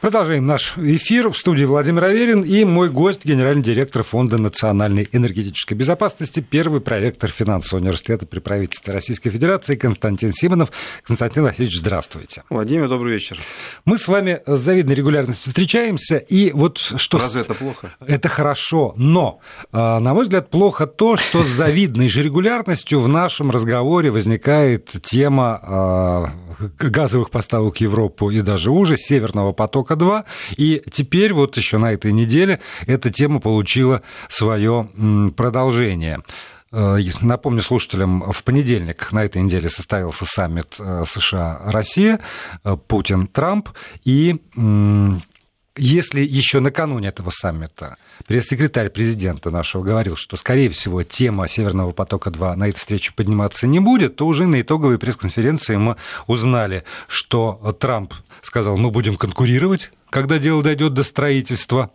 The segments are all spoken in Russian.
Продолжаем наш эфир. В студии Владимир Аверин и мой гость, генеральный директор Фонда национальной энергетической безопасности, первый проректор финансового университета при правительстве Российской Федерации Константин Симонов. Константин Васильевич, здравствуйте. Владимир, добрый вечер. Мы с вами с завидной регулярностью встречаемся, и вот что... Разве это плохо? Это хорошо, но, а, на мой взгляд, плохо то, что с завидной же регулярностью в нашем разговоре возникает тема а, газовых поставок в Европу и даже уже Северного потока «Волка-2». И теперь вот еще на этой неделе эта тема получила свое продолжение. Э, напомню слушателям, в понедельник на этой неделе состоялся саммит э, США-Россия, э, Путин-Трамп, и если еще накануне этого саммита пресс-секретарь президента нашего говорил, что, скорее всего, тема Северного потока-2 на этой встрече подниматься не будет, то уже на итоговой пресс-конференции мы узнали, что Трамп сказал, мы будем конкурировать, когда дело дойдет до строительства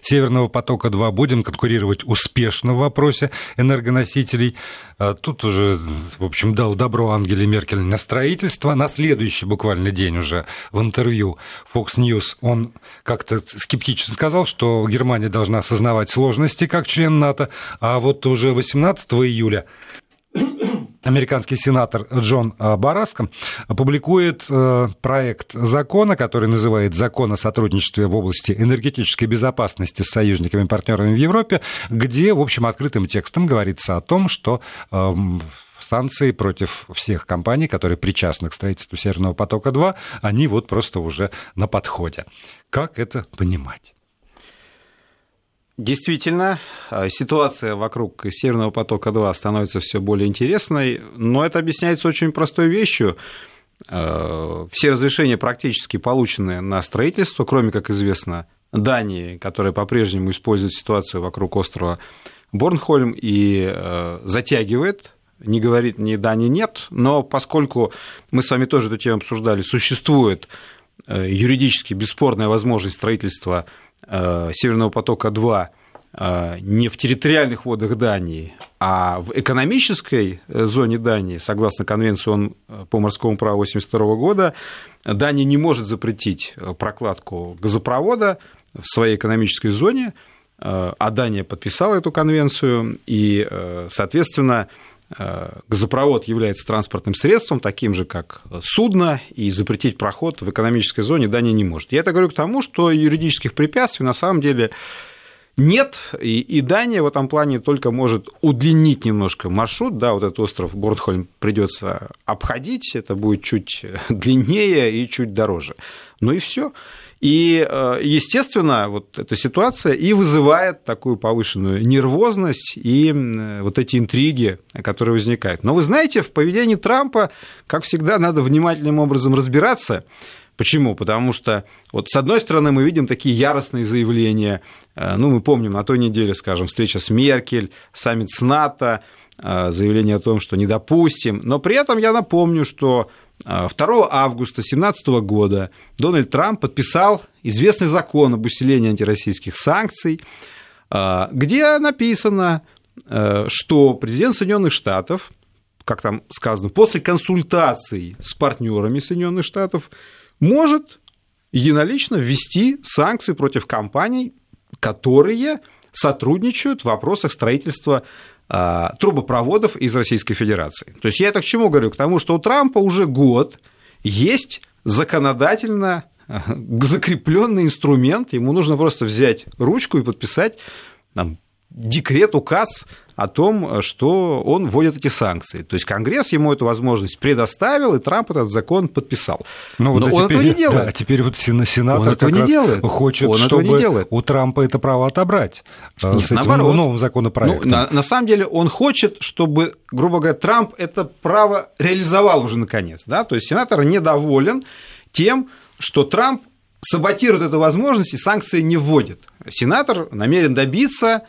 Северного потока-2 будем конкурировать успешно в вопросе энергоносителей. А тут уже, в общем, дал добро Ангеле Меркель на строительство. На следующий буквально день уже в интервью Fox News он как-то скептически сказал, что Германия должна осознавать сложности как член НАТО, а вот уже 18 июля американский сенатор Джон э, Бараско публикует э, проект закона, который называет «Закон о сотрудничестве в области энергетической безопасности с союзниками и партнерами в Европе», где, в общем, открытым текстом говорится о том, что эм, санкции против всех компаний, которые причастны к строительству Северного потока-2, они вот просто уже на подходе. Как это понимать? Действительно, а, ситуация вокруг Северного потока-2 становится все более интересной, но это объясняется очень простой вещью. А, все разрешения практически получены на строительство, кроме, как известно, Дании, которая по-прежнему использует ситуацию вокруг острова Борнхольм и а, затягивает не говорит ни да, ни нет, но поскольку мы с вами тоже эту тему обсуждали, существует юридически бесспорная возможность строительства Э, Северного потока-2 э, не в территориальных водах Дании, а в экономической э, зоне Дании, согласно Конвенции по морскому праву 1982 года, Дания не может запретить прокладку газопровода в своей экономической зоне, а Дания подписала эту конвенцию, и, соответственно, газопровод является транспортным средством, таким же, как судно, и запретить проход в экономической зоне Дания не может. Я это говорю к тому, что юридических препятствий на самом деле нет, и, и Дания в этом плане только может удлинить немножко маршрут, да, вот этот остров Бортхольм придется обходить, это будет чуть длиннее и чуть дороже. Ну и все. И, э, естественно, вот эта ситуация и вызывает такую повышенную нервозность и вот эти интриги, которые возникают. Но вы знаете, в поведении Трампа, как всегда, надо внимательным образом разбираться. Почему? Потому что, вот с одной стороны, мы видим такие яростные заявления. Э, ну, мы помним на той неделе, скажем, встреча с Меркель, саммит с НАТО, э, заявление о том, что не допустим. Но при этом я напомню, что 2 августа 2017 года Дональд Трамп подписал известный закон об усилении антироссийских санкций, а, где написано, э, что президент Соединенных Штатов, как там сказано, после консультаций с партнерами Соединенных Штатов может единолично ввести санкции против компаний, которые сотрудничают в вопросах строительства а, трубопроводов из Российской Федерации. То есть я это к чему говорю? К тому, что у Трампа уже год есть законодательно а, закрепленный инструмент, ему нужно просто взять ручку и подписать там, декрет, указ о том, что он вводит эти санкции. То есть Конгресс ему эту возможность предоставил, и Трамп этот закон подписал. Ну, Но вот он теперь, этого не делает. Да, теперь вот сенатор он этого не делает. хочет, он чтобы не делает. у Трампа это право отобрать э, Нет, с этим наоборот. новым законопроектом. Ну, на, на самом деле он хочет, чтобы, грубо говоря, Трамп это право реализовал уже наконец. Да? То есть сенатор недоволен тем, что Трамп саботирует эту возможность и санкции не вводит. Сенатор намерен добиться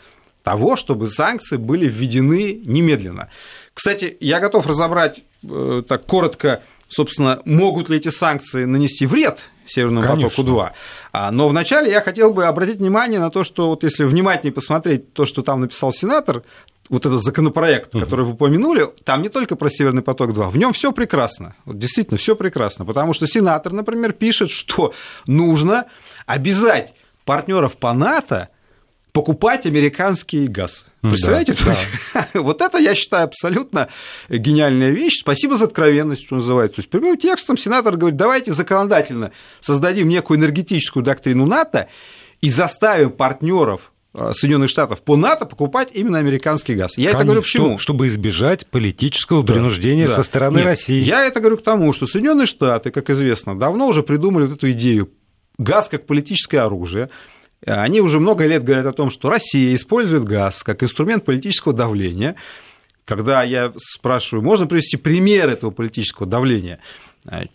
того, чтобы санкции были введены немедленно. Кстати, я готов разобрать э, так коротко, собственно, могут ли эти санкции нанести вред Северному потоку-2. А, но вначале я хотел бы обратить внимание на то, что вот если внимательнее посмотреть то, что там написал сенатор, вот этот законопроект, который вы упомянули, там не только про Северный поток-2, в нем все прекрасно. Вот действительно, все прекрасно. Потому что сенатор, например, пишет, что нужно обязать партнеров по НАТО покупать американский газ. Представляете? Да, да. вот это, я считаю, абсолютно гениальная вещь. Спасибо за откровенность, что называется. То есть, прямым текстом сенатор говорит, давайте законодательно создадим некую энергетическую доктрину НАТО и заставим партнеров э, Соединенных Штатов по НАТО покупать именно американский газ. Я Конечно, это говорю почему? Чтобы избежать политического да, принуждения да. со стороны Нет, России. Я это говорю к тому, что Соединенные Штаты, как известно, давно уже придумали вот эту идею газ как политическое оружие. Они уже много лет говорят о том, что Россия использует газ как инструмент политического давления. Когда я спрашиваю, можно привести пример этого политического давления,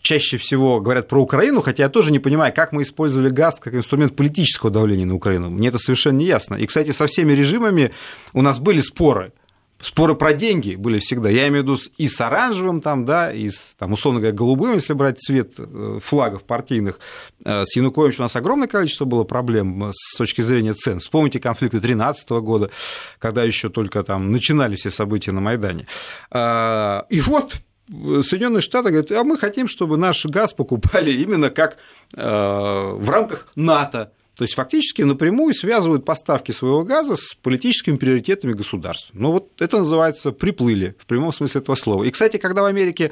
чаще всего говорят про Украину, хотя я тоже не понимаю, как мы использовали газ как инструмент политического давления на Украину. Мне это совершенно не ясно. И, кстати, со всеми режимами у нас были споры. Споры про деньги были всегда. Я имею в виду и с оранжевым, там, да, и с, там, условно говоря, голубым, если брать цвет э, флагов партийных. Э, с Януковичем у нас огромное количество было проблем э, с точки зрения цен. Вспомните конфликты 2013 года, когда еще только там начинались все события на Майдане. И вот Соединенные Штаты говорят, а мы хотим, чтобы наш газ покупали именно как в рамках НАТО. То есть фактически напрямую связывают поставки своего газа с политическими приоритетами государств. Ну вот это называется приплыли в прямом смысле этого слова. И, кстати, когда в Америке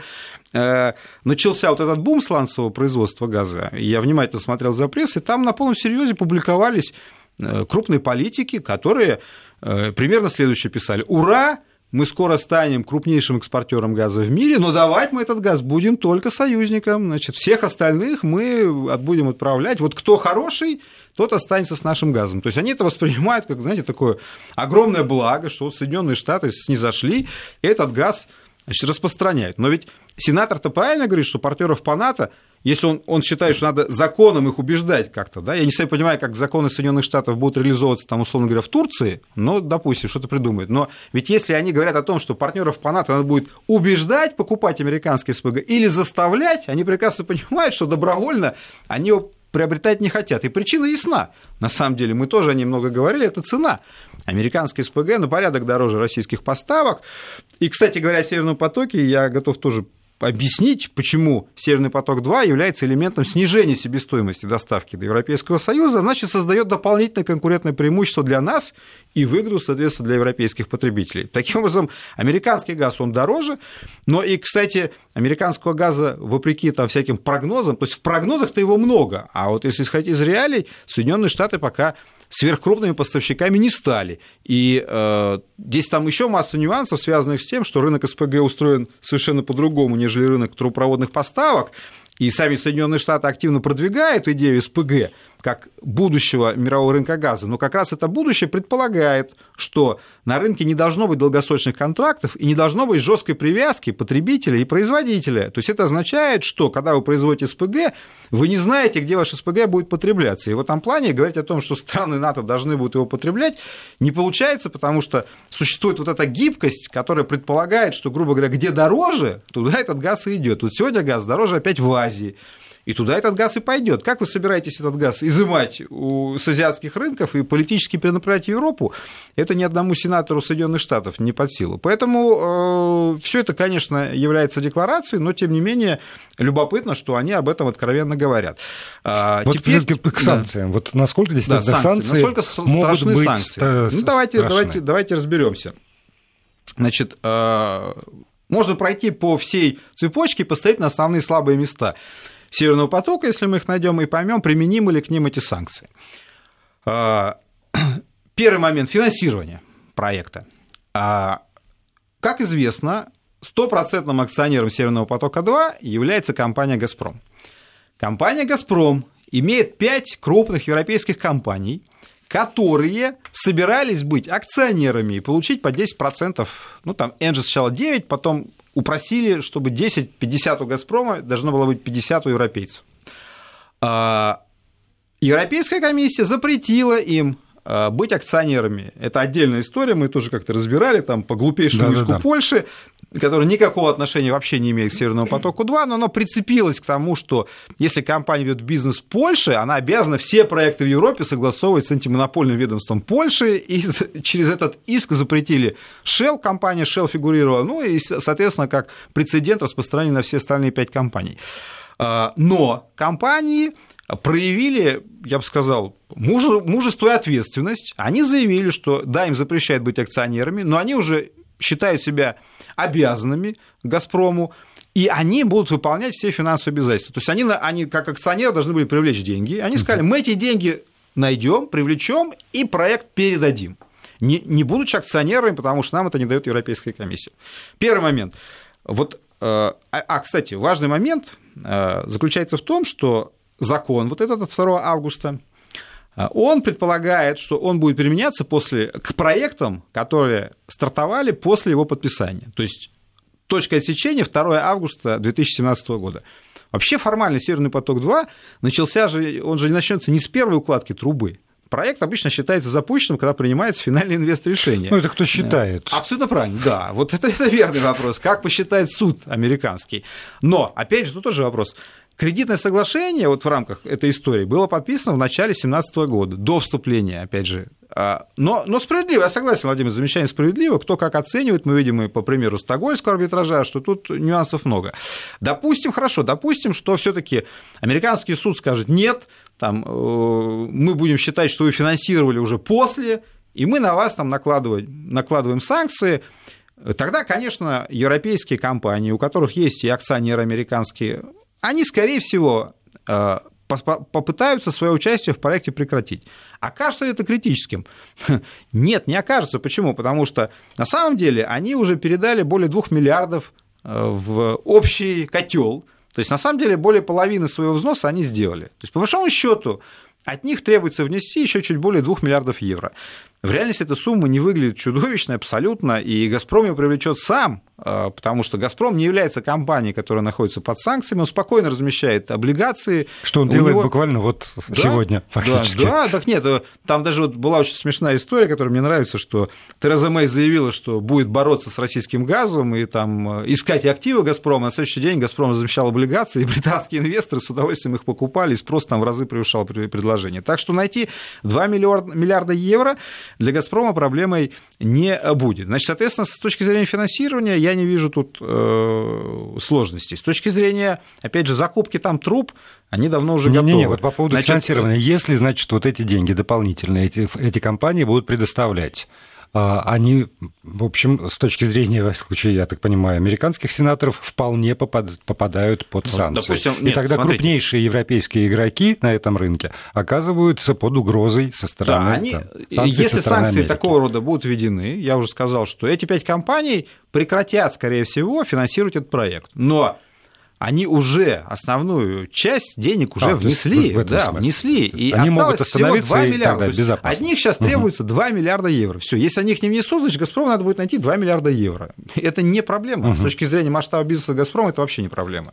э, начался вот этот бум сланцевого производства газа, я внимательно смотрел за прессой, там на полном серьезе публиковались э, крупные политики, которые э, примерно следующее писали. Ура! Мы скоро станем крупнейшим экспортером газа в мире, но давать мы этот газ будем только союзникам. Значит, всех остальных мы будем отправлять. Вот кто хороший, тот останется с нашим газом. То есть они это воспринимают как, знаете, такое огромное благо, что вот Соединенные Штаты снизошли, и этот газ значит, распространяют. Но ведь сенатор-то правильно говорит, что партнеров по НАТО если он, он считает, что надо законом их убеждать как-то, да, я не совсем понимаю, как законы Соединенных Штатов будут реализовываться, там, условно говоря, в Турции, но, допустим, что-то придумают. Но ведь если они говорят о том, что партнеров по НАТО надо будет убеждать покупать американские СПГ или заставлять, они прекрасно понимают, что добровольно они его приобретать не хотят. И причина ясна. На самом деле, мы тоже о ней много говорили, это цена. Американские СПГ на порядок дороже российских поставок. И, кстати говоря, о Северном потоке я готов тоже объяснить, почему Северный поток-2 является элементом снижения себестоимости доставки до Европейского Союза, значит, создает дополнительное конкурентное преимущество для нас и выгоду, соответственно, для европейских потребителей. Таким образом, американский газ, он дороже, но и, кстати, американского газа, вопреки там всяким прогнозам, то есть в прогнозах-то его много, а вот если исходить из реалий, Соединенные Штаты пока сверхкрупными поставщиками не стали. И э, здесь там еще масса нюансов, связанных с тем, что рынок СПГ устроен совершенно по-другому, нежели рынок трубопроводных поставок. И сами Соединенные Штаты активно продвигают идею СПГ как будущего мирового рынка газа, но как раз это будущее предполагает, что на рынке не должно быть долгосрочных контрактов и не должно быть жесткой привязки потребителя и производителя. То есть это означает, что когда вы производите СПГ, вы не знаете, где ваш СПГ будет потребляться. И в этом плане говорить о том, что страны НАТО должны будут его потреблять, не получается, потому что существует вот эта гибкость, которая предполагает, что, грубо говоря, где дороже, туда этот газ и идет. Вот сегодня газ дороже опять в Азии и туда этот газ и пойдет. Как вы собираетесь этот газ изымать у, с азиатских рынков и политически перенаправлять в Европу? Это ни одному сенатору Соединенных Штатов не под силу. Поэтому э, все это, конечно, является декларацией, но тем не менее любопытно, что они об этом откровенно говорят. А, вот теперь к санкциям. Да. Вот насколько действительно да, санкции, санкции насколько могут страшны быть санкции? Ну, давайте, давайте, давайте разберемся. Значит, э, можно пройти по всей цепочке и посмотреть на основные слабые места. Северного потока, если мы их найдем и поймем, применимы ли к ним эти санкции. А, первый момент – финансирование проекта. А, как известно, стопроцентным акционером Северного потока-2 является компания «Газпром». Компания «Газпром» имеет пять крупных европейских компаний, которые собирались быть акционерами и получить по 10%, ну там Энджи сначала 9, потом упросили, чтобы 10-50 у «Газпрома» должно было быть 50 у европейцев. А, Европейская комиссия запретила им а, быть акционерами. Это отдельная история, мы тоже как-то разбирали там по глупейшему да, иску да, да. Польши. Которое никакого отношения вообще не имеет к Северному потоку-2, но оно прицепилось к тому, что если компания ведет бизнес в Польше, она обязана все проекты в Европе согласовывать с антимонопольным ведомством Польши, и через этот иск запретили Shell, компания Shell фигурировала, ну и, соответственно, как прецедент распространили на все остальные пять компаний. А, но компании проявили, я бы сказал, мужество и ответственность. Они заявили, что да, им запрещают быть акционерами, но они уже считают себя обязанными Газпрому, и они будут выполнять все финансовые обязательства. То есть они, они как акционеры должны были привлечь деньги. Они сказали, мы эти деньги найдем, привлечем и проект передадим. Не, не будучи акционерами, потому что нам это не дает Европейская комиссия. Первый момент. Вот, э, а, а, кстати, важный момент э, заключается в том, что закон вот этот от 2 августа, он предполагает, что он будет применяться после, к проектам, которые стартовали после его подписания. То есть точка отсечения 2 августа 2017 года. Вообще формально Северный поток-2 начался же, он же начнется не с первой укладки трубы. Проект обычно считается запущенным, когда принимается финальный инвест решение. Ну, это кто считает? Абсолютно правильно, да. Вот это, это верный вопрос. Как посчитает суд американский? Но, опять же, тут тоже вопрос. Кредитное соглашение вот в рамках этой истории было подписано в начале 2017 года, до вступления, опять же. А, но, но справедливо, я согласен, Владимир, замечание справедливо. Кто как оценивает, мы видим и по примеру Стокгольмского арбитража, что тут нюансов много. Допустим, хорошо, допустим, что все таки американский суд скажет, нет, там, э, мы будем считать, что вы финансировали уже после, и мы на вас там накладываем, накладываем санкции. Тогда, конечно, европейские компании, у которых есть и акционеры американские, они, скорее всего, э, попытаются свое участие в проекте прекратить. Окажется ли это критическим? Нет, не окажется. Почему? Потому что на самом деле они уже передали более 2 миллиардов э, в общий котел. То есть, на самом деле, более половины своего взноса они сделали. То есть, по большому счету, от них требуется внести еще чуть более 2 миллиардов евро. В реальности эта сумма не выглядит чудовищной абсолютно, и «Газпром» ее привлечет сам, а, потому что «Газпром» не является компанией, которая находится под санкциями, он спокойно размещает облигации. Что он У делает него... буквально вот да, сегодня, фактически. Да, да, так нет, э, там даже вот была очень смешная история, которая мне нравится, что Тереза Мэй заявила, что будет бороться с российским газом и там э, искать активы «Газпрома», на следующий день «Газпром» размещал облигации, и британские инвесторы с удовольствием их покупали, и спрос там в разы превышал предложение. Так что найти 2 миллиарда евро для «Газпрома» проблемой не будет. Значит, соответственно, с точки зрения финансирования я не вижу тут э, сложностей. С точки зрения, опять же, закупки там труб, они давно уже не, готовы. Не, не, вот по поводу значит, финансирования. Если, значит, вот эти деньги дополнительные эти, эти компании будут предоставлять, они, в общем, с точки зрения, в случае, я так понимаю, американских сенаторов, вполне попадают под санкции. Допустим, нет, И тогда смотрите. крупнейшие европейские игроки на этом рынке оказываются под угрозой со стороны. Да, они, там, санкций если со санкции Америки. такого рода будут введены, я уже сказал, что эти пять компаний прекратят, скорее всего, финансировать этот проект. Но они уже основную часть денег уже а, внесли, в, в да, смысле. внесли, и они осталось могут всего 2 миллиарда. Тогда от них сейчас угу. требуется 2 миллиарда евро. Все, если они их не внесут, значит, Газпрому надо будет найти 2 миллиарда евро. Это не проблема. Угу. С точки зрения масштаба бизнеса Газпрома это вообще не проблема.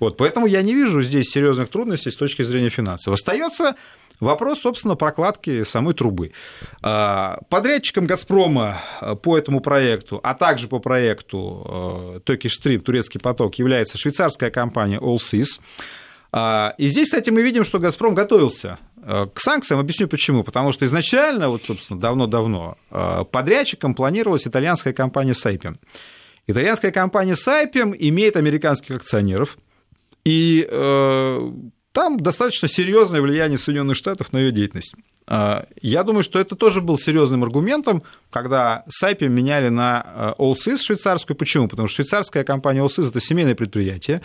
Вот, поэтому я не вижу здесь серьезных трудностей с точки зрения финансов. Остается Вопрос, собственно, прокладки самой трубы. А, подрядчиком «Газпрома» по этому проекту, а также по проекту э, Turkish Stream, турецкий поток, является швейцарская компания Allsys. А, и здесь, кстати, мы видим, что «Газпром» готовился э, к санкциям. Объясню почему. Потому что изначально, вот, собственно, давно-давно э, подрядчиком планировалась итальянская компания Saipem. Итальянская компания Saipem имеет американских акционеров, и там достаточно серьезное влияние Соединенных Штатов на ее деятельность. А, я думаю, что это тоже был серьезным аргументом, когда Сайпи меняли на Allsys швейцарскую. Почему? Потому что швейцарская компания Allsys – это семейное предприятие.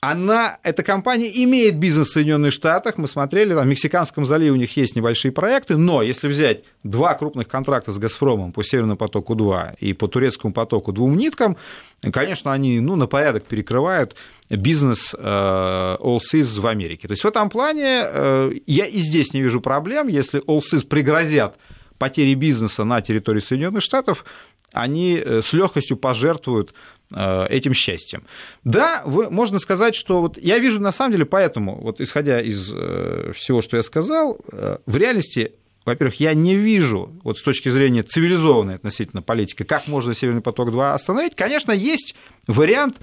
Она, эта компания имеет бизнес в Соединенных Штатах. Мы смотрели, там, в Мексиканском заливе у них есть небольшие проекты, но если взять два крупных контракта с «Газпромом» по Северному потоку-2 и по Турецкому потоку двум ниткам, конечно, они ну, на порядок перекрывают бизнес э, Allsys в Америке. То есть в этом плане э, я и здесь не вижу проблем, если Allsys пригрозят потери бизнеса на территории Соединенных Штатов, они э, с легкостью пожертвуют этим счастьем. Да, вы, можно сказать, что вот я вижу на самом деле поэтому, вот исходя из всего, что я сказал, в реальности во-первых, я не вижу, вот с точки зрения цивилизованной относительно политики, как можно Северный поток-2 остановить. Конечно, есть вариант,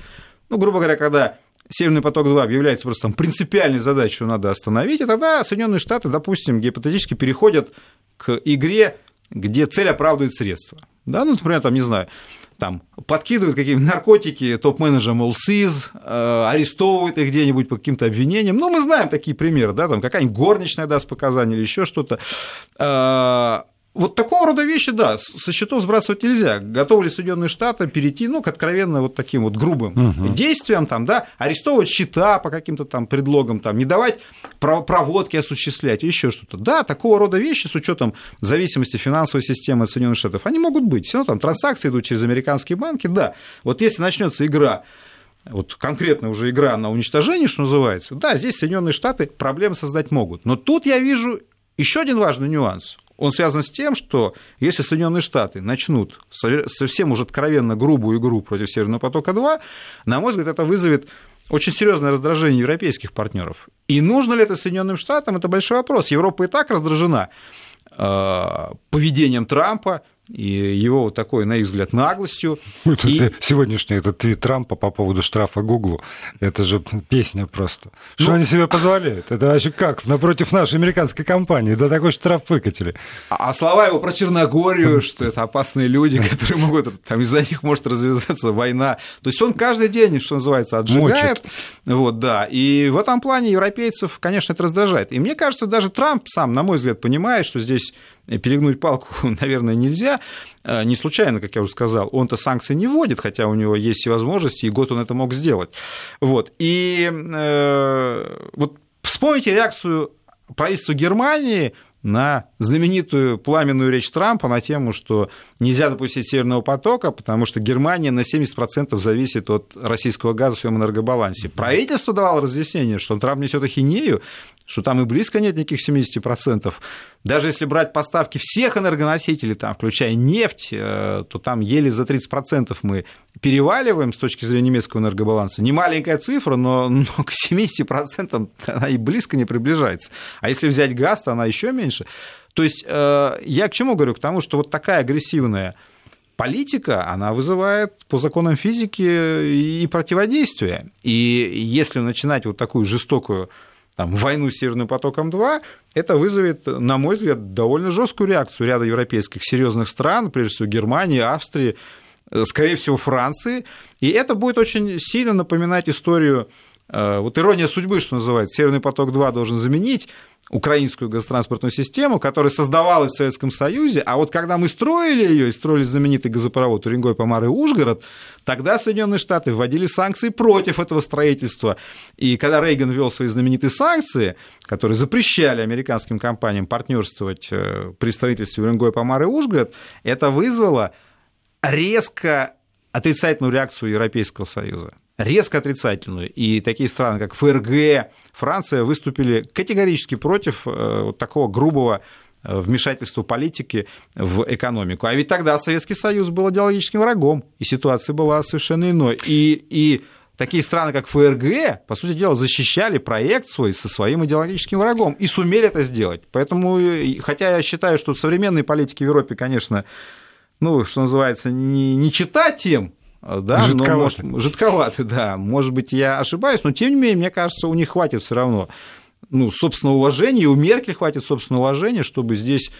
ну, грубо говоря, когда Северный поток-2 объявляется просто там, принципиальной задачей, что надо остановить, и тогда Соединенные Штаты, допустим, гипотетически переходят к игре, где цель оправдывает средства. Да, ну, например, там, не знаю, там подкидывают какие-нибудь наркотики топ-менеджерам ЛСИЗ, э, арестовывают их где-нибудь по каким-то обвинениям. Ну, мы знаем такие примеры, да, там какая-нибудь горничная даст показания или еще что-то. Э, вот такого рода вещи, да, со счетов сбрасывать нельзя. Готовы ли Соединенные Штаты перейти, ну, к откровенно вот таким вот грубым угу. действиям, там, да, арестовывать счета по каким-то там предлогам, там, не давать проводки осуществлять, еще что-то. Да, такого рода вещи с учетом зависимости финансовой системы Соединенных Штатов, они могут быть. Все равно там транзакции идут через американские банки, да. Вот если начнется игра вот конкретно уже игра на уничтожение, что называется, да, здесь Соединенные Штаты проблемы создать могут. Но тут я вижу еще один важный нюанс он связан с тем, что если Соединенные Штаты начнут совсем уже откровенно грубую игру против Северного потока-2, на мой взгляд, это вызовет очень серьезное раздражение европейских партнеров. И нужно ли это Соединенным Штатам, это большой вопрос. Европа и так раздражена э, поведением Трампа, и его вот такой, на их взгляд, наглостью. Это и... Сегодняшний этот твит Трампа по поводу штрафа Гуглу, это же песня просто. Что ну... они себе позволяют? Это вообще как? Напротив нашей американской компании, да такой штраф выкатили. А, а слова его про Черногорию, что это опасные люди, которые могут, там из-за них может развязаться война. То есть он каждый день, что называется, отжигает. Мочит. Вот, да. И в этом плане европейцев, конечно, это раздражает. И мне кажется, даже Трамп сам, на мой взгляд, понимает, что здесь перегнуть палку, наверное, нельзя. А, не случайно, как я уже сказал, он-то санкции не вводит, хотя у него есть и возможности, и год он это мог сделать. Вот. И э, вот вспомните реакцию правительства Германии на знаменитую пламенную речь Трампа на тему, что нельзя допустить Северного потока, потому что Германия на 70% зависит от российского газа в своем энергобалансе. Правительство давало разъяснение, что Трамп несет ахинею, что там и близко нет никаких 70%. Даже если брать поставки всех энергоносителей, там, включая нефть, э, то там еле за 30% мы переваливаем с точки зрения немецкого энергобаланса. Не маленькая цифра, но, но к 70% она и близко не приближается. А если взять газ, то она еще меньше. То есть э, я к чему говорю? К тому, что вот такая агрессивная политика, она вызывает по законам физики и противодействие. И если начинать вот такую жестокую там, войну с Северным потоком-2, это вызовет, на мой взгляд, довольно жесткую реакцию ряда европейских серьезных стран, прежде всего Германии, Австрии, скорее всего, Франции. И это будет очень сильно напоминать историю Э, вот ирония судьбы, что называется, Северный поток-2 должен заменить украинскую газотранспортную систему, которая создавалась в Советском Союзе, а вот когда мы строили ее и строили знаменитый газопровод Уренгой, Помар и Ужгород, тогда Соединенные Штаты вводили санкции против этого строительства. И когда Рейган ввел свои знаменитые санкции, которые запрещали американским компаниям партнерствовать э, при строительстве Уренгой, Помар и Ужгород, это вызвало резко отрицательную реакцию Европейского Союза резко отрицательную. И такие страны, как ФРГ, Франция, выступили категорически против э, вот такого грубого э, вмешательства политики в экономику. А ведь тогда Советский Союз был идеологическим врагом, и ситуация была совершенно иной. И, и такие страны, как ФРГ, по сути дела, защищали проект свой со своим идеологическим врагом и сумели это сделать. Поэтому, хотя я считаю, что современные политики в Европе, конечно, ну, что называется, не, не читать тем, Э, да, жидковаты. Но, может, жидковаты, да. Может быть, я ошибаюсь, но тем не менее, мне кажется, у них хватит все равно ну, собственного уважения, и у Меркель хватит собственного уважения, чтобы здесь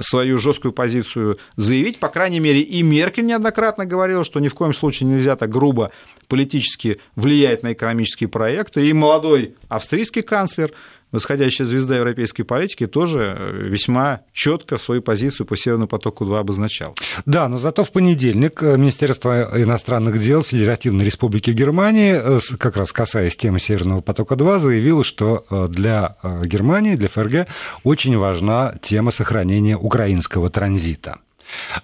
свою жесткую позицию заявить. По крайней мере, и Меркель неоднократно говорила, что ни в коем случае нельзя так грубо политически влиять на экономические проекты. И молодой австрийский канцлер восходящая звезда европейской политики тоже э, весьма четко свою позицию по Северному потоку-2 обозначал. Да, но зато в понедельник э, Министерство иностранных дел Федеративной Республики Германии, э, как раз касаясь темы Северного потока-2, заявило, что для Германии, для ФРГ очень важна тема сохранения украинского транзита.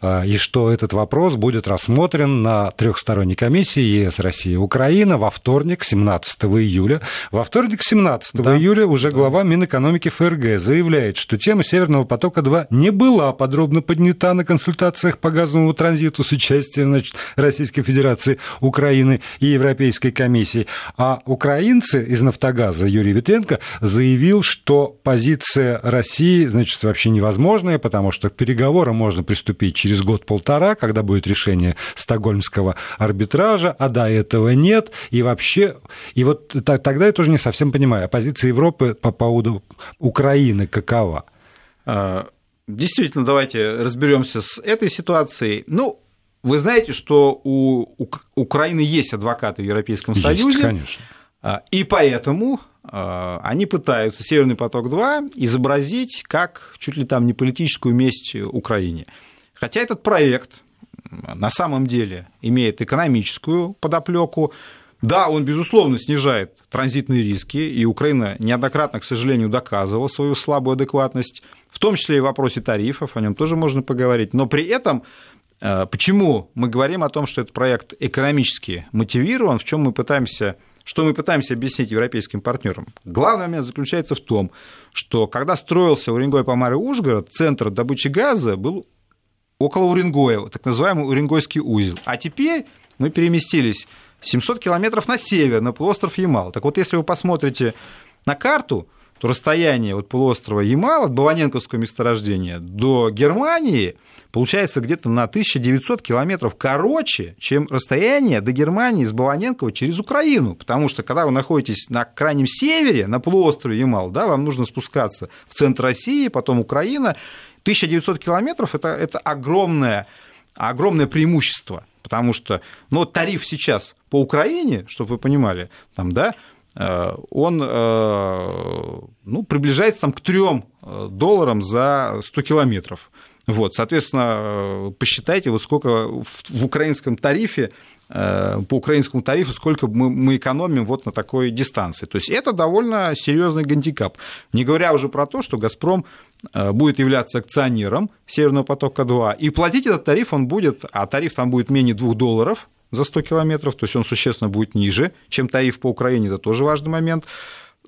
А, и что этот вопрос будет рассмотрен на трехсторонней комиссии ЕС, Россия, Украина во вторник, 17 июля. Во вторник, 17 да. июля, уже глава Минэкономики ФРГ заявляет, что тема Северного потока-2 не была подробно поднята на консультациях по газовому транзиту с участием значит, Российской Федерации, Украины и Европейской комиссии. А украинцы из «Нафтогаза» Юрий Витренко заявил, что позиция России значит, вообще невозможная, потому что к переговорам можно приступить наступить через год-полтора, когда будет решение стокгольмского арбитража, а до этого нет, и вообще, и вот тогда я тоже не совсем понимаю, а позиция Европы по поводу Украины какова? А, действительно, давайте разберемся с этой ситуацией. Ну, вы знаете, что у Украины есть адвокаты в Европейском есть, Союзе. конечно. А, и поэтому а, они пытаются Северный поток-2 изобразить как чуть ли там не политическую месть Украине. Хотя этот проект на самом деле имеет экономическую подоплеку. Да, он, безусловно, снижает транзитные риски, и Украина неоднократно, к сожалению, доказывала свою слабую адекватность, в том числе и в вопросе тарифов, о нем тоже можно поговорить. Но при этом э, почему мы говорим о том, что этот проект экономически мотивирован, в чем мы пытаемся что мы пытаемся объяснить европейским партнерам? Главный момент заключается в том, что когда строился Уренгой Помар и Ужгород, центр добычи газа был около Уренгоя, так называемый Уренгойский узел. А теперь мы переместились 700 километров на север, на полуостров Ямал. Так вот, если вы посмотрите на карту, то расстояние от полуострова Ямал, от Баваненковского месторождения до Германии, получается где-то на 1900 километров короче, чем расстояние до Германии с Баваненкова через Украину. Потому что, когда вы находитесь на крайнем севере, на полуострове Ямал, да, вам нужно спускаться в центр России, потом Украина, 1900 километров это, это огромное, огромное преимущество, потому что ну, тариф сейчас по Украине, чтобы вы понимали, там, да, он э, ну, приближается там, к 3 э, долларам за 100 километров. Вот, соответственно, посчитайте, вот сколько в, в украинском тарифе Э, по украинскому тарифу, сколько мы, мы экономим вот на такой дистанции. То есть это довольно серьезный гандикап. Не говоря уже про то, что «Газпром» э, будет являться акционером Северного потока-2, и платить этот тариф он будет, а тариф там будет менее 2 долларов за 100 километров, то есть он существенно будет ниже, чем тариф по Украине, это тоже важный момент.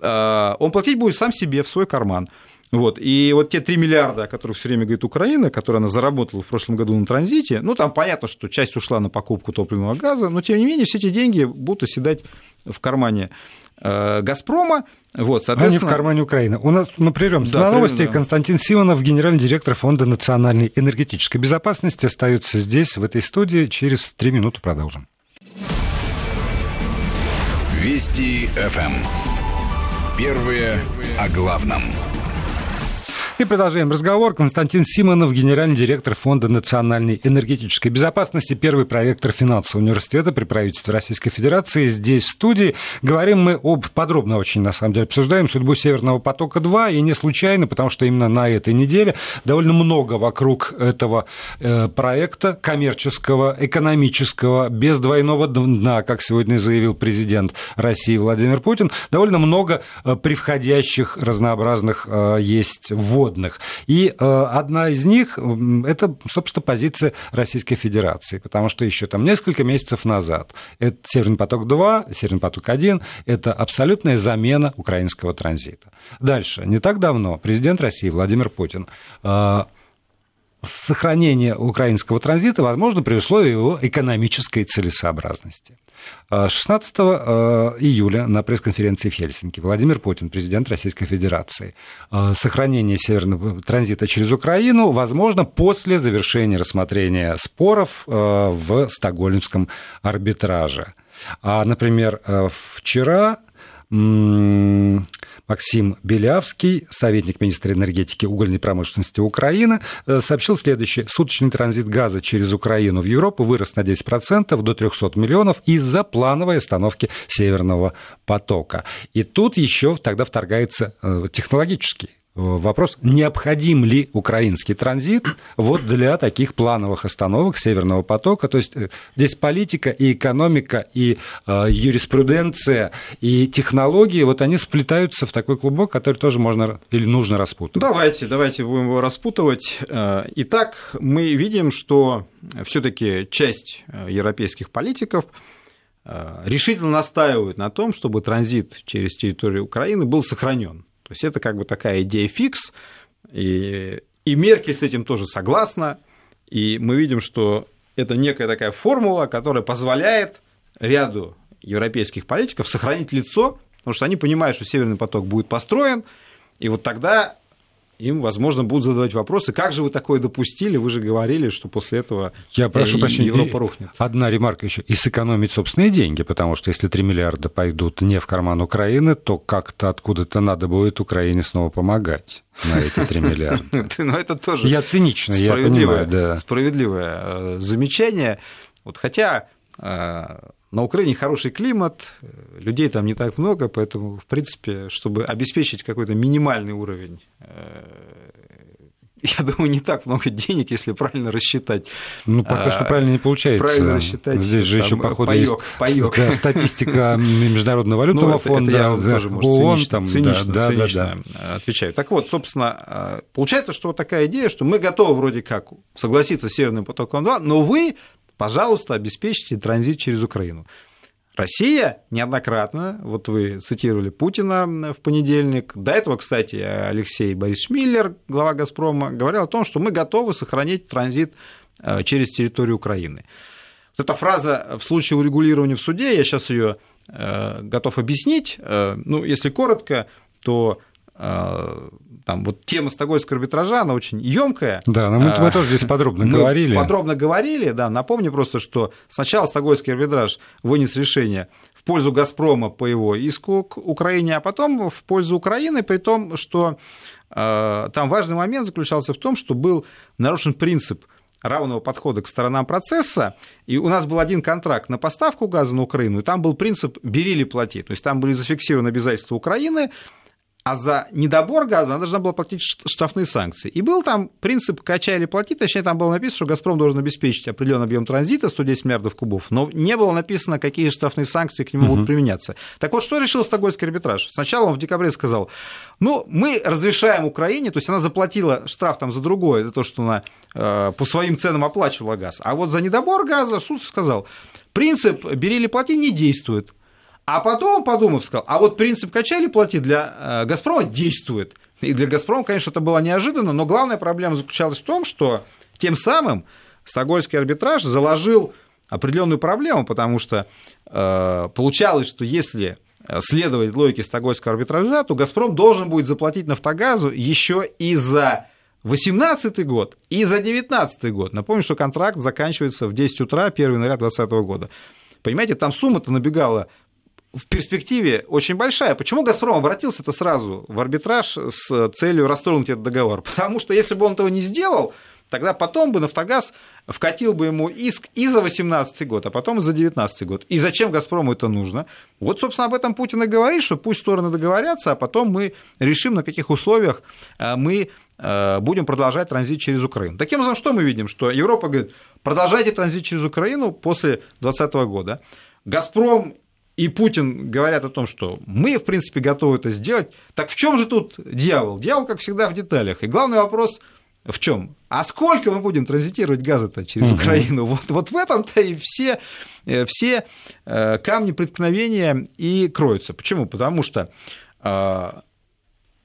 Э, он платить будет сам себе в свой карман. Вот. И вот те 3 миллиарда, о которых все время говорит Украина, которые она заработала в прошлом году на транзите, ну, там понятно, что часть ушла на покупку топливного газа, но, тем не менее, все эти деньги будут оседать в кармане «Газпрома». Вот, соответственно... Они в кармане Украины. У нас, ну, прервемся да, на новости. Да. Константин Симонов, генеральный директор Фонда национальной энергетической безопасности, остается здесь, в этой студии. Через три минуты продолжим. Вести ФМ. Первые о главном. И продолжаем разговор. Константин Симонов, генеральный директор Фонда национальной энергетической безопасности, первый проректор финансового университета при правительстве Российской Федерации. Здесь, в студии, говорим мы об, подробно очень, на самом деле, обсуждаем судьбу Северного потока-2, и не случайно, потому что именно на этой неделе довольно много вокруг этого э, проекта коммерческого, экономического, без двойного дна, как сегодня заявил президент России Владимир Путин, довольно много э, превходящих разнообразных э, есть вводов водных. И э, одна из них – это, собственно, позиция Российской Федерации, потому что еще там несколько месяцев назад это Северный поток-2, Северный поток-1 – это абсолютная замена украинского транзита. Дальше. Не так давно президент России Владимир Путин э, сохранение украинского транзита возможно при условии его экономической целесообразности. 16 э, июля на пресс-конференции в Хельсинки Владимир Путин, президент Российской Федерации, э, сохранение северного транзита через Украину возможно после завершения рассмотрения споров э, в Стокгольмском арбитраже. А, например, вчера Максим Белявский, советник министра энергетики угольной промышленности Украины, э, сообщил следующее. Суточный транзит газа через Украину в Европу вырос на 10% до 300 миллионов из-за плановой остановки Северного потока. И тут еще тогда вторгается э, технологический вопрос, необходим ли украинский транзит вот для таких плановых остановок Северного потока. То есть здесь политика и экономика, и юриспруденция, и технологии, вот они сплетаются в такой клубок, который тоже можно или нужно распутывать. Давайте, давайте будем его распутывать. Итак, мы видим, что все-таки часть европейских политиков Э, решительно настаивают на том, чтобы транзит через территорию Украины был сохранен. То есть это как бы такая идея фикс, и, и Меркель с этим тоже согласна, и мы видим, что это некая такая формула, которая позволяет ряду европейских политиков сохранить лицо, потому что они понимают, что Северный поток будет построен, и вот тогда им, возможно, будут задавать вопросы, как же вы такое допустили, вы же говорили, что после этого Я прошу прощения, Европа рухнет. Одна ремарка еще, и сэкономить собственные деньги, потому что если 3 миллиарда пойдут не в карман Украины, то как-то откуда-то надо будет Украине снова помогать на эти 3 миллиарда. Но ну, это тоже я цинично, я понимаю, да. Справедливое э, замечание. Вот хотя э, на Украине хороший климат, людей там не так много, поэтому, в принципе, чтобы обеспечить какой-то минимальный уровень э, я думаю, не так много денег, если правильно рассчитать. Ну, пока а, что правильно не получается. Правильно рассчитать. Здесь же еще, походу, паёк, есть паёк. статистика Международного валютного ну, фонда, это я тоже, может, ООН. Цинично, там, цинично, да, цинично да, да. отвечаю. Так вот, собственно, получается, что вот такая идея, что мы готовы вроде как согласиться с Северным потоком-2, но вы пожалуйста, обеспечьте транзит через Украину. Россия неоднократно, вот вы цитировали Путина в понедельник, до этого, кстати, Алексей Борис Миллер, глава «Газпрома», говорил о том, что мы готовы сохранить транзит э, через территорию Украины. Вот эта фраза в случае урегулирования в суде, я сейчас ее э, готов объяснить. Э, ну, если коротко, то там вот тема стокгольмского арбитража, она очень емкая. Да, но мы, мы тоже здесь подробно мы говорили. Подробно говорили, да. Напомню просто, что сначала стокгольмский арбитраж вынес решение в пользу «Газпрома» по его иску к Украине, а потом в пользу Украины, при том, что э, там важный момент заключался в том, что был нарушен принцип равного подхода к сторонам процесса, и у нас был один контракт на поставку газа на Украину, и там был принцип «бери или плати», то есть там были зафиксированы обязательства Украины, а за недобор газа она должна была платить штрафные санкции. И был там принцип «качай или плати», точнее, там было написано, что «Газпром» должен обеспечить определенный объем транзита, 110 миллиардов кубов, но не было написано, какие штрафные санкции к нему угу. будут применяться. Так вот, что решил Стокгольмский арбитраж? Сначала он в декабре сказал, ну, мы разрешаем Украине, то есть она заплатила штраф там за другое, за то, что она э, по своим ценам оплачивала газ, а вот за недобор газа суд сказал, принцип «бери или плати» не действует. А потом, подумав, сказал, а вот принцип качали плати для э, «Газпрома» действует. И для «Газпрома», конечно, это было неожиданно, но главная проблема заключалась в том, что тем самым Стокгольмский арбитраж заложил определенную проблему, потому что э, получалось, что если следовать логике Стокгольмского арбитража, то «Газпром» должен будет заплатить «Нафтогазу» еще и за 2018 год, и за 2019 год. Напомню, что контракт заканчивается в 10 утра 1 января 2020 года. Понимаете, там сумма-то набегала в перспективе очень большая. Почему «Газпром» обратился-то сразу в арбитраж с целью расторгнуть этот договор? Потому что если бы он этого не сделал, тогда потом бы «Нафтогаз» вкатил бы ему иск и за 2018 год, а потом и за 2019 год. И зачем «Газпрому» это нужно? Вот, собственно, об этом Путин и говорит, что пусть стороны договорятся, а потом мы решим, на каких условиях э, мы э, будем продолжать транзит через Украину. Таким образом, что мы видим? Что Европа говорит, продолжайте транзит через Украину после 2020 года. «Газпром» и Путин говорят о том, что мы, в принципе, готовы это сделать. Так в чем же тут дьявол? Дьявол, как всегда, в деталях. И главный вопрос в чем? А сколько мы будем транзитировать газа-то через угу. Украину? Вот, вот в этом-то и все, э, все э, камни преткновения и кроются. Почему? Потому что э,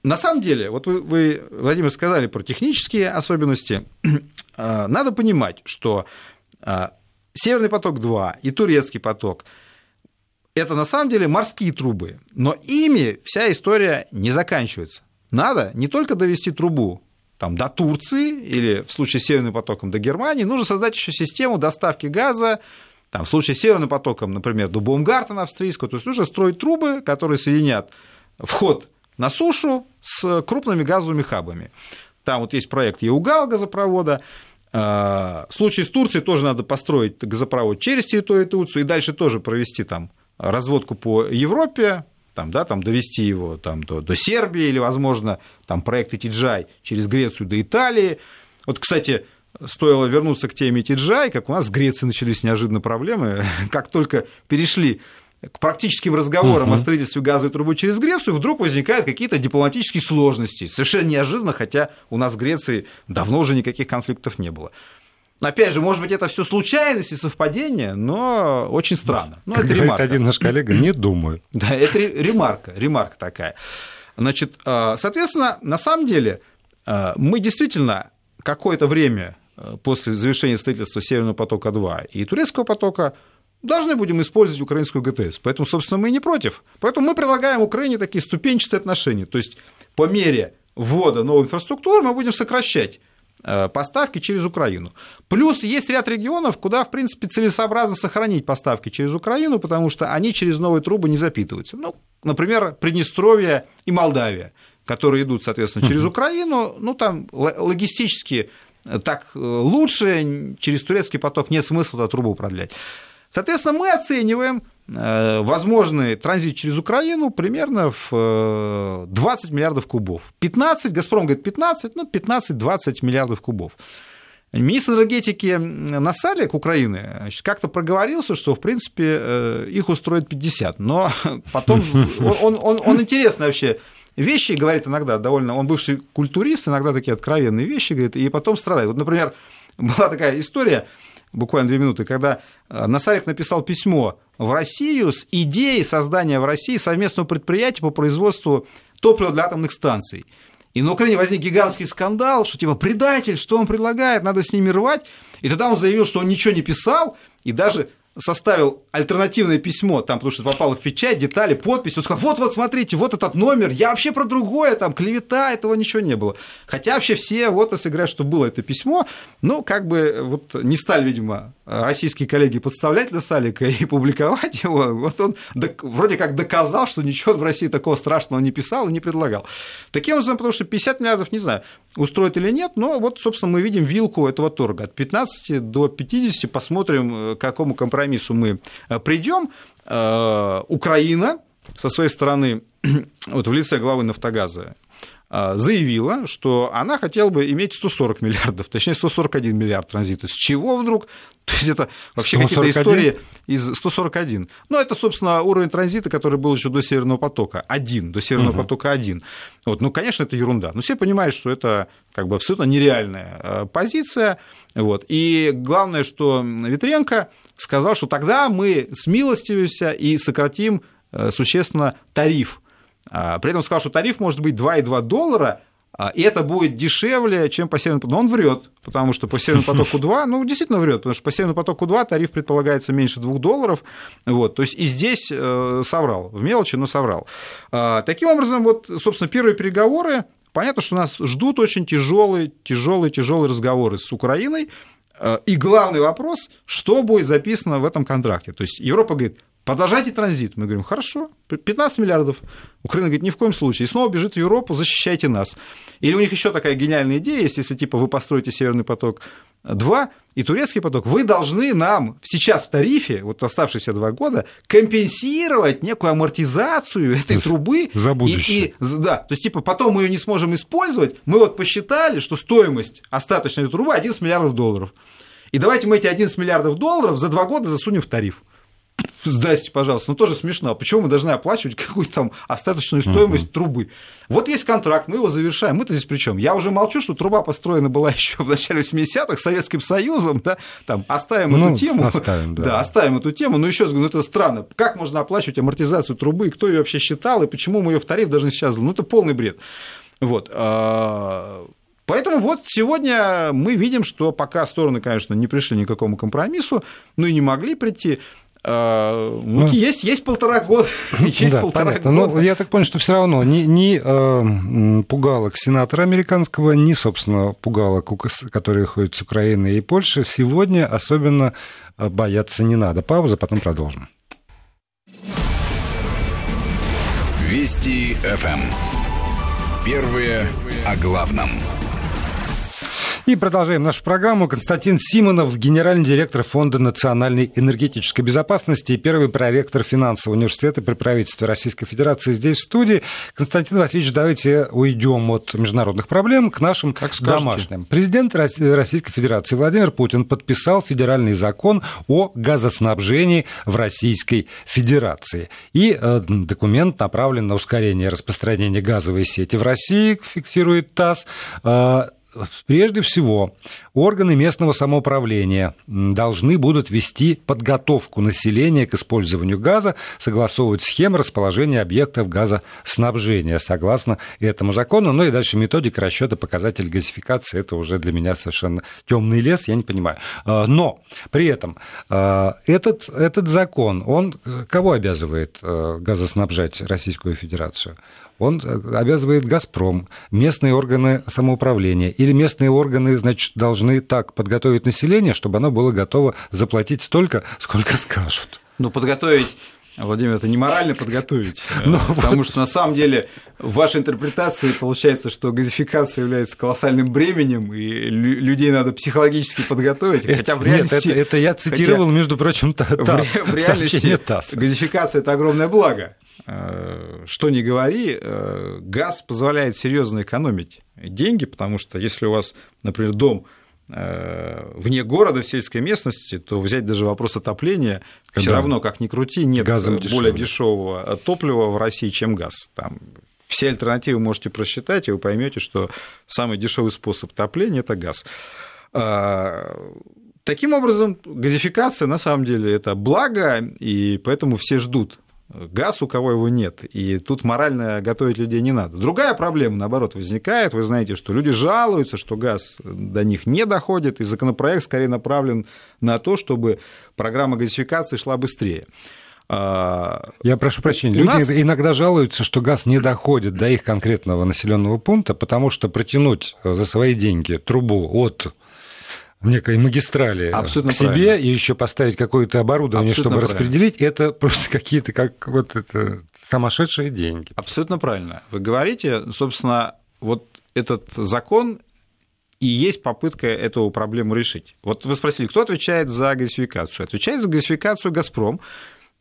на самом деле, вот вы, вы, Владимир, сказали про технические особенности. Надо понимать, что Северный поток-2 и Турецкий поток – это на самом деле морские трубы, но ими вся история не заканчивается. Надо не только довести трубу там, до Турции или в случае с Северным потоком до Германии, нужно создать еще систему доставки газа, там, в случае с Северным потоком, например, до Баумгартена австрийского, то есть нужно строить трубы, которые соединят вход на сушу с крупными газовыми хабами. Там вот есть проект Еугал газопровода, а, в случае с Турцией тоже надо построить газопровод через территорию Турции и дальше тоже провести там разводку по Европе, там, да, там, довести его там, до, до Сербии или, возможно, там, проект Тиджай через Грецию до Италии. Вот, кстати, стоило вернуться к теме Тиджай, как у нас в Греции начались неожиданно проблемы, как только перешли к практическим разговорам uh-huh. о строительстве газовой трубы через Грецию, вдруг возникают какие-то дипломатические сложности. Совершенно неожиданно, хотя у нас в Греции давно уже никаких конфликтов не было. Опять же, может быть, это все случайность и совпадение, но очень странно. Ну, это говорит ремарка. один наш коллега, не думаю. Да, это ремарка, ремарка такая. Значит, а, соответственно, на самом деле а, мы действительно какое-то время а, после завершения строительства Северного потока-2 и Турецкого потока должны будем использовать украинскую ГТС. Поэтому, собственно, мы не против. Поэтому мы предлагаем Украине такие ступенчатые отношения. То есть по мере ввода новой инфраструктуры мы будем сокращать Э, поставки через Украину. Плюс есть ряд регионов, куда, в принципе, целесообразно сохранить поставки через Украину, потому что они через новые трубы не запитываются. Ну, например, Приднестровье и Молдавия, которые идут, соответственно, через Украину, ну, там логистически так э, лучше, через турецкий поток нет смысла туда трубу продлять. Соответственно, мы оцениваем Э, возможный транзит через Украину примерно в 20 э, миллиардов кубов. 15, Газпром говорит 15, ну 15-20 миллиардов кубов. Министр энергетики Насалик Украины как-то проговорился, что, в принципе, э, их устроит 50. Но потом он, он, он интересно вообще вещи говорит иногда довольно... Он бывший культурист, иногда такие откровенные вещи говорит, и потом страдает. Вот, например, была такая история, буквально две минуты, когда Насарик написал письмо в Россию с идеей создания в России совместного предприятия по производству топлива для атомных станций. И на Украине возник гигантский скандал, что типа предатель, что он предлагает, надо с ними рвать. И тогда он заявил, что он ничего не писал, и даже составил альтернативное письмо, там, потому что попало в печать, детали, подпись, он сказал, вот-вот, смотрите, вот этот номер, я вообще про другое, там, клевета, этого ничего не было. Хотя вообще все вот если говорят, что было это письмо, ну, как бы вот не стали, видимо, российские коллеги подставлять Лесалика и публиковать его, вот он вроде как доказал, что ничего в России такого страшного не писал и не предлагал. Таким образом, потому что 50 миллиардов, не знаю, устроит или нет, но вот, собственно, мы видим вилку этого торга. От 15 до 50 посмотрим, к какому компромиссу мы э, придем. Э, Украина со своей стороны, вот в лице главы «Нафтогаза», заявила, что она хотела бы иметь 140 миллиардов, точнее 141 миллиард транзита. С чего вдруг? То есть это вообще какие-то истории из 141. Ну, это, собственно, уровень транзита, который был еще до Северного потока. Один, до Северного угу. потока один. Вот. Ну, конечно, это ерунда. Но все понимают, что это как бы абсолютно нереальная а, позиция. Вот. И главное, что Ветренко сказал, что тогда мы смилостивимся и сократим э, существенно тариф а, при этом сказал, что тариф может быть 2,2 доллара, а, и это будет дешевле, чем по Северному потоку. Но он врет, потому что по Северному потоку 2, ну, действительно врет, потому что по Северному потоку 2 тариф предполагается меньше 2 долларов. Вот, то есть и здесь э, соврал, в мелочи, но соврал. А, таким образом, вот, собственно, первые переговоры, понятно, что нас ждут очень тяжелые, тяжелые, тяжелые разговоры с Украиной. И главный вопрос, что будет записано в этом контракте. То есть Европа говорит, Продолжайте транзит. Мы говорим, хорошо, 15 миллиардов. Украина говорит, ни в коем случае. И снова бежит в Европу, защищайте нас. Или у них еще такая гениальная идея есть, если типа вы построите Северный поток 2 и турецкий поток, вы должны нам сейчас в тарифе, вот оставшиеся два года, компенсировать некую амортизацию этой трубы. За будущее. И, и, да, то есть, типа, потом мы ее не сможем использовать. Мы вот посчитали, что стоимость остаточной трубы 11 миллиардов долларов. И давайте мы эти 11 миллиардов долларов за два года засунем в тариф. Здрасте, пожалуйста, ну тоже смешно. А почему мы должны оплачивать какую-то там остаточную стоимость угу. трубы? Вот есть контракт, мы его завершаем. Мы-то здесь при чем? Я уже молчу, что труба построена была еще в начале 80-х Советским Союзом, да, там оставим ну, эту тему. Оставим, да. да, оставим эту тему. Но еще раз говорю, ну это странно. Как можно оплачивать амортизацию трубы, кто ее вообще считал, и почему мы ее в тариф должны сейчас? Ну, это полный бред. Вот. А, поэтому вот сегодня мы видим, что пока стороны, конечно, не пришли ни к какому компромиссу, ну и не могли прийти, ну, ну, есть, есть полтора года. есть да, полтора понятно. года. Но я так понял, что все равно ни, ни э, пугалок сенатора американского, ни, собственно, пугалок, которые ходят с Украины и Польши, сегодня особенно э, бояться не надо. Пауза, потом продолжим. Вести ФМ. Первые о главном. И продолжаем нашу программу. Константин Симонов, генеральный директор Фонда национальной энергетической безопасности и первый проректор финансового университета при правительстве Российской Федерации здесь в студии. Константин Васильевич, давайте уйдем от международных проблем к нашим как домашним. Президент Российской Федерации Владимир Путин подписал федеральный закон о газоснабжении в Российской Федерации. И э, документ направлен на ускорение распространения газовой сети в России, фиксирует ТАСС э, прежде всего, органы местного самоуправления должны будут вести подготовку населения к использованию газа, согласовывать схемы расположения объектов газоснабжения согласно этому закону. Ну и дальше методика расчета показателей газификации. Это уже для меня совершенно темный лес, я не понимаю. А, но при этом а, этот, этот закон, он кого обязывает а, газоснабжать Российскую Федерацию? Он э, обязывает «Газпром», местные органы самоуправления или местные органы, значит, должны так подготовить население, чтобы оно было готово заплатить столько, сколько скажут. Ну, подготовить Владимир, это не морально подготовить, ну, потому вот. что на самом деле в вашей интерпретации получается, что газификация является колоссальным бременем, и людей надо психологически подготовить. Это, хотя в реальности... Нет, это, это я цитировал, хотя, между прочим, ТАСС. В, в реальности ТАСС. газификация – это огромное благо. Э, что ни говори, э, газ позволяет серьезно экономить деньги, потому что если у вас, например, дом вне города, в сельской местности, то взять даже вопрос отопления, все да. равно, как ни крути, нет Газом более дешевого топлива в России, чем газ. Там все альтернативы можете просчитать, и вы поймете, что самый дешевый способ отопления это газ. Таким образом, газификация на самом деле это благо, и поэтому все ждут газ, у кого его нет. И тут морально готовить людей не надо. Другая проблема, наоборот, возникает. Вы знаете, что люди жалуются, что газ до них не доходит, и законопроект скорее направлен на то, чтобы программа газификации шла быстрее. А, Я прошу прощения, люди нас... иногда жалуются, что газ не доходит до их конкретного населенного пункта, потому что протянуть за свои деньги трубу от некой магистрали Абсолютно к себе правильно. и еще поставить какое-то оборудование, Абсолютно чтобы правильно. распределить, это просто какие-то как вот это сумасшедшие деньги. Абсолютно правильно. Вы говорите, собственно, вот этот закон и есть попытка эту проблему решить. Вот вы спросили, кто отвечает за газификацию? Отвечает за газификацию «Газпром».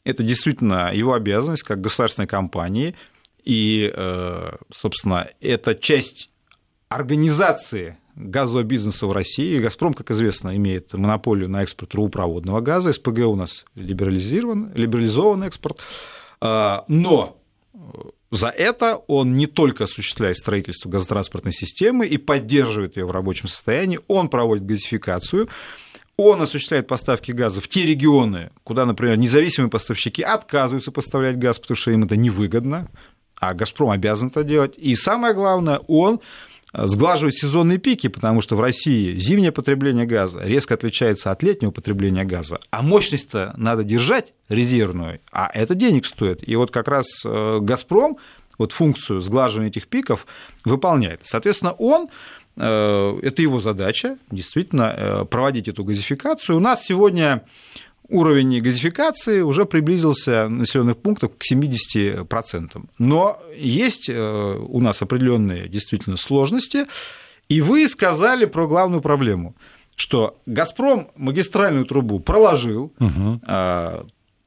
Это действительно его обязанность как государственной компании. И, э, собственно, это часть организации газового бизнеса в России. «Газпром», как известно, имеет монополию на экспорт трубопроводного газа. СПГ у нас либерализирован, либерализован экспорт. А, но за это он не только осуществляет строительство газотранспортной системы и поддерживает ее в рабочем состоянии, он проводит газификацию, он осуществляет поставки газа в те регионы, куда, например, независимые поставщики отказываются поставлять газ, потому что им это невыгодно, а «Газпром» обязан это делать. И самое главное, он сглаживать сезонные пики, потому что в России зимнее потребление газа резко отличается от летнего потребления газа, а мощность-то надо держать резервную, а это денег стоит. И вот как раз э, «Газпром» вот функцию сглаживания этих пиков выполняет. Соответственно, он э, это его задача, действительно, э, проводить эту газификацию. У нас сегодня уровень газификации уже приблизился населенных пунктов к 70%. Но есть э, у нас определенные действительно сложности, и вы сказали про главную проблему, что «Газпром» магистральную трубу проложил, угу. а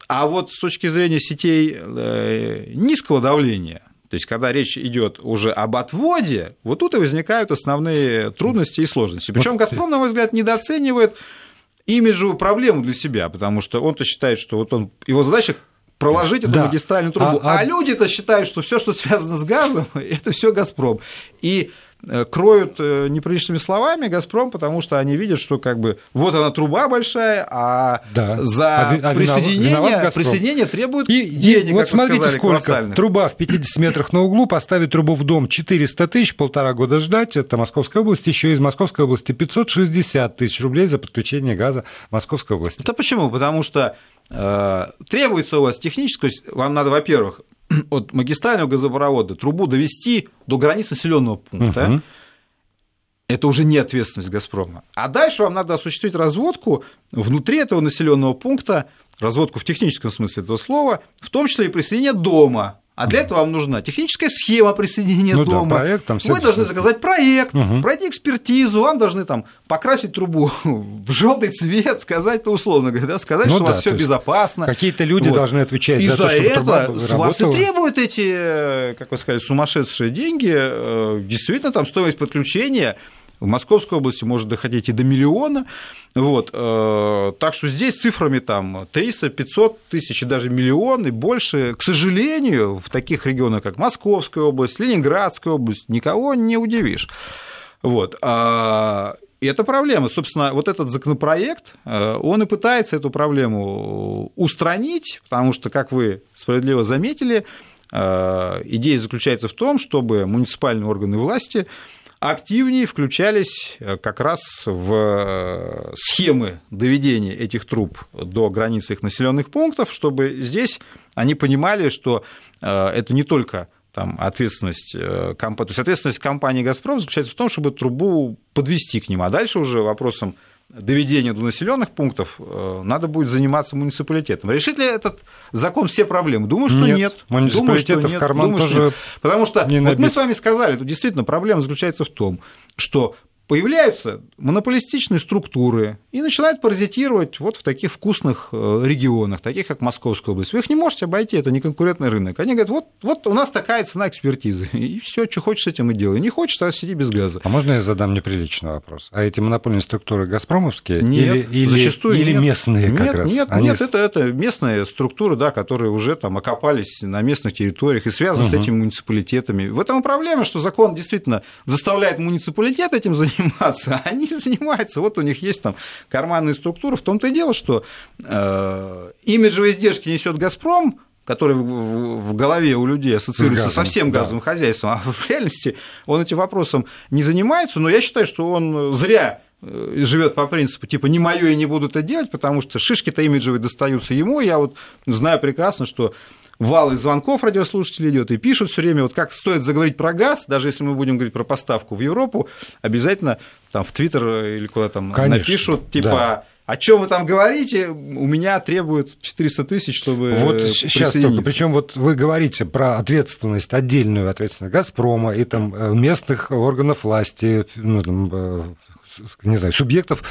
вот с точки зрения сетей э, низкого давления, то есть, когда речь идет уже об отводе, вот тут и возникают основные трудности и сложности. Причем Газпром, на мой взгляд, недооценивает имиджевую проблему для себя, потому что он-то считает, что вот он, его задача проложить эту да. магистральную трубу. А, а... а люди-то считают, что все, что связано с газом, это все Газпром. И кроют э, неприличными словами «Газпром», потому что они видят, что как бы вот она труба большая, а да. за а, а присоединение, присоединение требует и, денег, Вот смотрите, сказали, сколько. Труба в 50 метрах на углу, поставить трубу в дом 400 тысяч, полтора года ждать, это Московская область, еще из Московской области 560 тысяч рублей за подключение газа Московской области. Это почему? Потому что э, требуется у вас техническое, вам надо, во-первых, от магистрального газопровода трубу довести до границ населенного пункта, угу. это уже не ответственность Газпрома. А дальше вам надо осуществить разводку внутри этого населенного пункта, разводку в техническом смысле этого слова, в том числе и присоединение дома А для этого вам нужна техническая схема присоединения ну, дома. Да, проект, там Вы должны заказать проект, угу. пройти экспертизу, вам должны там покрасить трубу в желтый цвет, сказать, ну, условно говоря, да, сказать, ну, что да, у вас все безопасно. Какие-то люди вот. должны отвечать и за, за то, чтобы это труба с вас и требуют эти, как вы сказали, сумасшедшие деньги. Действительно, там стоимость подключения в Московской области может доходить и до миллиона. Вот. Так что здесь цифрами там 300, 500 тысяч и даже миллион и больше. К сожалению, в таких регионах, как Московская область, Ленинградская область, никого не удивишь. Вот. И это проблема. Собственно, вот этот законопроект, он и пытается эту проблему устранить, потому что, как вы справедливо заметили, идея заключается в том, чтобы муниципальные органы власти активнее включались как раз в схемы доведения этих труб до границ их населенных пунктов, чтобы здесь они понимали, что это не только там, ответственность компании, то есть ответственность компании «Газпром» заключается в том, чтобы трубу подвести к ним, а дальше уже вопросом доведения до населенных пунктов надо будет заниматься муниципалитетом. Решит ли этот закон все проблемы? Думаю, что нет. нет. Муниципалитетов что в карман Думаю, тоже нет. Потому что не вот мы с вами сказали, тут действительно проблема заключается в том, что появляются монополистичные структуры и начинают паразитировать вот в таких вкусных регионах, таких как Московская область. Вы их не можете обойти, это не конкурентный рынок. Они говорят, вот, вот у нас такая цена экспертизы, и все, что хочешь с этим и делай. Не хочешь, а сиди без газа. А можно я задам неприличный вопрос? А эти монопольные структуры газпромовские нет, или, или, зачастую или нет. местные как нет, раз? Нет, Они... нет, это, это местные структуры, да, которые уже там окопались на местных территориях и связаны угу. с этими муниципалитетами. В этом и проблема, что закон действительно заставляет муниципалитет этим заниматься, а они занимаются. Вот у них есть там карманные структуры. В том-то и дело, что э, имиджевые издержки несет Газпром, который в голове у людей ассоциируется газом, со всем газовым да. хозяйством, а в реальности он этим вопросом не занимается, но я считаю, что он зря живет по принципу типа не мое и не буду это делать, потому что шишки-то имиджевые достаются ему. Я вот знаю прекрасно, что вал из звонков радиослушателей идет и пишут все время, вот как стоит заговорить про газ, даже если мы будем говорить про поставку в Европу, обязательно там в Твиттер или куда там Конечно, напишут, типа, да. о чем вы там говорите, у меня требуют 400 тысяч, чтобы Вот сейчас только, причем вот вы говорите про ответственность, отдельную ответственность «Газпрома» и там местных органов власти, ну, там, не знаю, субъектов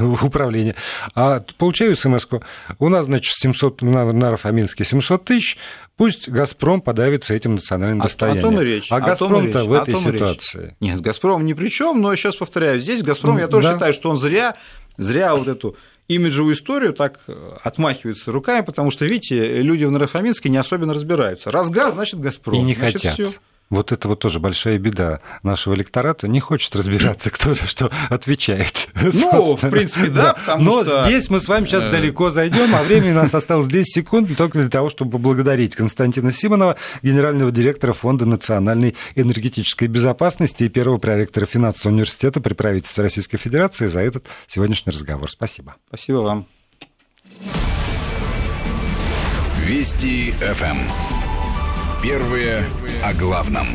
управления. А получаю смс -ку. У нас, значит, 700, на Наро-Фоминске 700 тысяч, пусть «Газпром» подавится этим национальным достоянием. О, том и речь. А «Газпром»-то в этой ситуации. Речь. Нет, «Газпром» ни при чем, но сейчас повторяю, здесь «Газпром», я тоже да. считаю, что он зря, зря вот эту имиджевую историю так отмахивается руками, потому что, видите, люди в Наро-Фоминске не особенно разбираются. Раз газ, значит «Газпром». И не значит, хотят. Всё. Вот это вот тоже большая беда нашего электората. Не хочет разбираться, кто за что отвечает. Ну, в принципе, да, потому Но что... здесь мы с вами сейчас далеко зайдем, а времени у нас осталось 10 секунд только для того, чтобы поблагодарить Константина Симонова, генерального директора Фонда национальной энергетической безопасности и первого проректора финансового университета при правительстве Российской Федерации за этот сегодняшний разговор. Спасибо. Спасибо вам. Вести ФМ. Первые о главном.